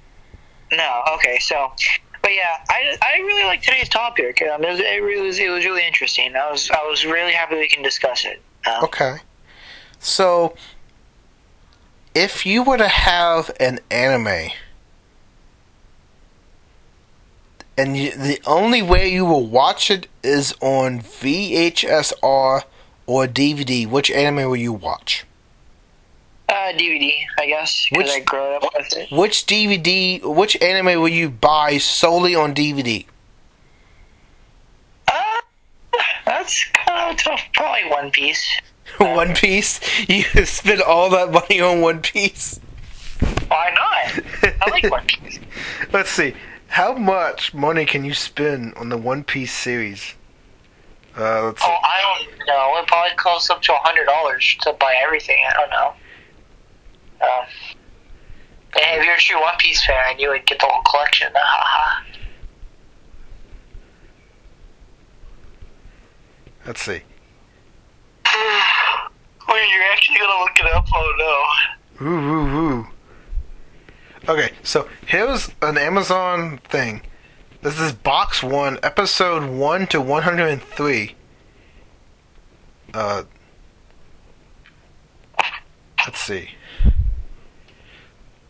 no, okay, so, but yeah, I, I really like today's topic. Um, it, was, it really was it was really interesting. I was I was really happy we can discuss it. Um, Okay. So, if you were to have an anime, and you, the only way you will watch it is on VHSR or DVD, which anime will you watch? Uh, DVD, I guess, because I grew up with it. Which DVD, which anime will you buy solely on DVD? Uh, that's kind of tough. Probably One Piece. One Piece? You spend all that money on One Piece? Why not? I like One Piece. Let's see. How much money can you spend on the One Piece series? Uh, let's see. Oh, I don't know. It probably costs up to a hundred dollars to buy everything. I don't know. Um, if you're a true One Piece fan, you would get the whole collection. Let's see. Wait, you're actually gonna look it up? Oh no. Ooh, ooh, ooh. Okay, so here's an Amazon thing. This is box one, episode one to one hundred and three. Uh, let's see.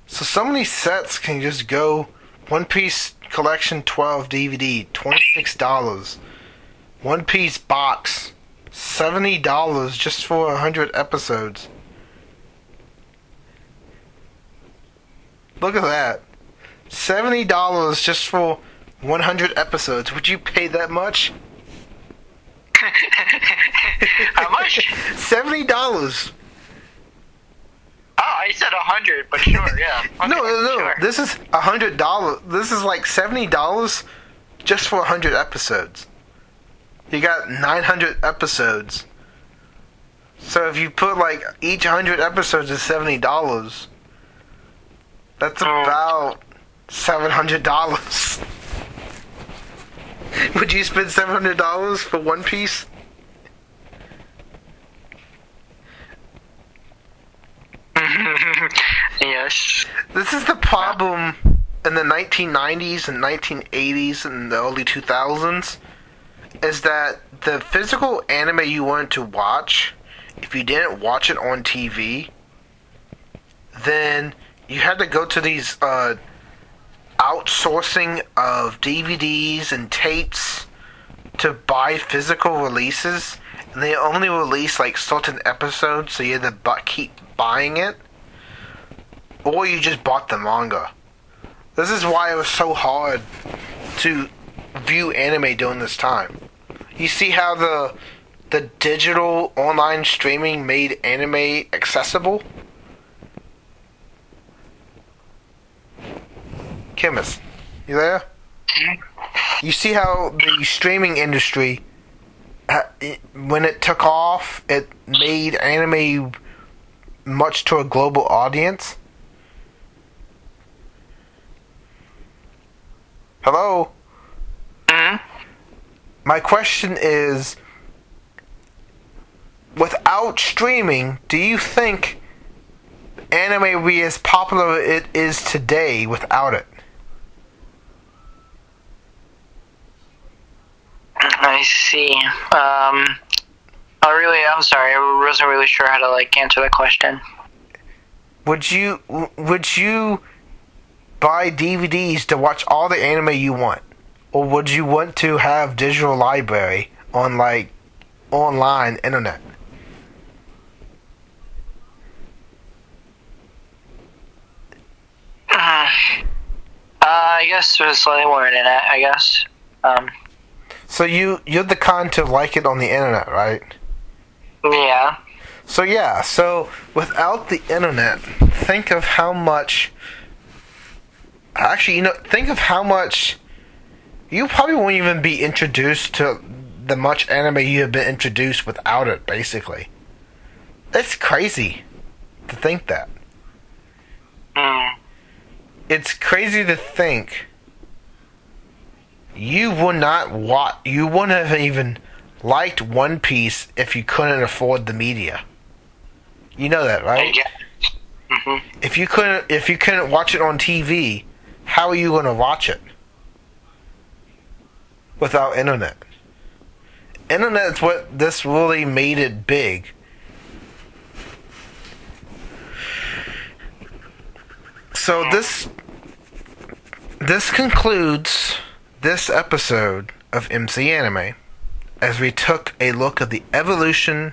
So of these sets can just go One Piece Collection twelve DVD, twenty six dollars. One Piece box, seventy dollars just for hundred episodes. Look at that. Seventy dollars just for one hundred episodes. Would you pay that much? How much? Seventy dollars. Oh, I said a hundred, but sure, yeah. Okay, No, no, no. sure. This is a hundred dollars. This is like seventy dollars just for a hundred episodes. You got nine hundred episodes. So if you put like each hundred episodes is seventy dollars, that's about seven hundred dollars. Would you spend seven hundred dollars for One Piece? yes. This is the problem in the 1990s and 1980s and the early 2000s is that the physical anime you wanted to watch, if you didn't watch it on TV, then you had to go to these uh, outsourcing of DVDs and tapes to buy physical releases, and they only release like certain episodes, so you had to bu- keep buying it or you just bought the manga. This is why it was so hard to view anime during this time. You see how the the digital online streaming made anime accessible? Chemist, you there? You see how the streaming industry, when it took off, it made anime much to a global audience? Hello? hmm My question is without streaming, do you think anime would be as popular as it is today without it? I see. Um, I really, I'm sorry, I wasn't really sure how to like answer that question. Would you would you buy DVDs to watch all the anime you want? Or would you want to have digital library on like online internet? Uh, I guess there's slightly more internet. I guess. Um, So you you're the kind to like it on the internet, right? yeah. So yeah, so without the internet, think of how much. Actually, you know, think of how much. You probably won't even be introduced to the much anime you have been introduced without it. Basically, it's crazy to think that. Mm. It's crazy to think. You would not wa You wouldn't have even liked One Piece if you couldn't afford the media. You know that, right? Yeah. hmm if you couldn't if you couldn't watch it on TV, how are you going to watch it without internet? Internet is what this really made it big. So this this concludes this episode of MC Anime as we took a look at the evolution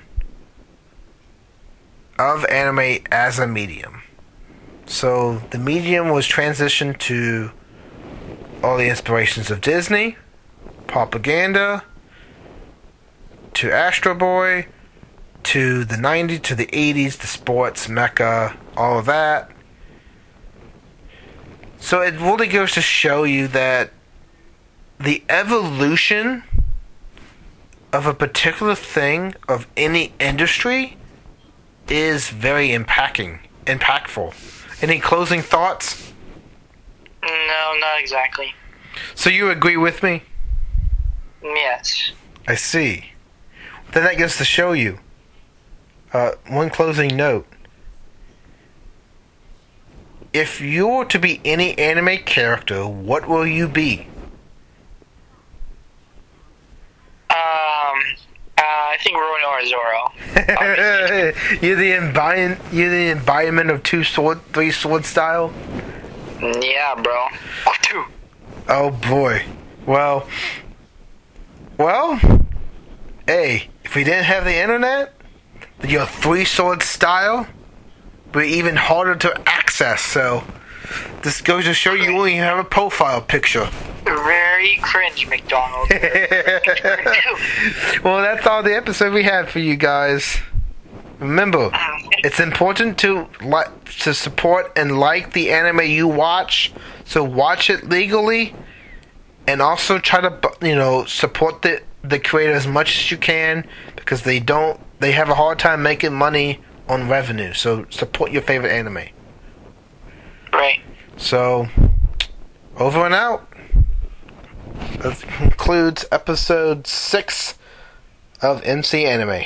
of anime as a medium. So the medium was transitioned to all the inspirations of Disney, propaganda, to Astro Boy, to the 90s, to the 80s, the sports, mecha, all of that. So it really goes to show you that the evolution of a particular thing of any industry is very impacting, impactful. Any closing thoughts? No, not exactly. So you agree with me? Yes. I see. Then that goes to show you. Uh, one closing note. If you're to be any anime character, what will you be? Um, uh, I think Roronoa Zoro. you're the embodiment. You're the embodiment of two sword, three sword style. Yeah, bro. Oh, two. Oh boy. Well. Well. Hey, if we didn't have the internet, your three sword style would be even harder to access. So this goes to show you only have a profile picture. Very cringe, McDonald. well, that's all the episode we had for you guys. Remember, ah, it's important to like to support and like the anime you watch. So watch it legally, and also try to you know support the the creator as much as you can because they don't they have a hard time making money on revenue. So support your favorite anime. Right. So over and out. That concludes episode six of MC Anime.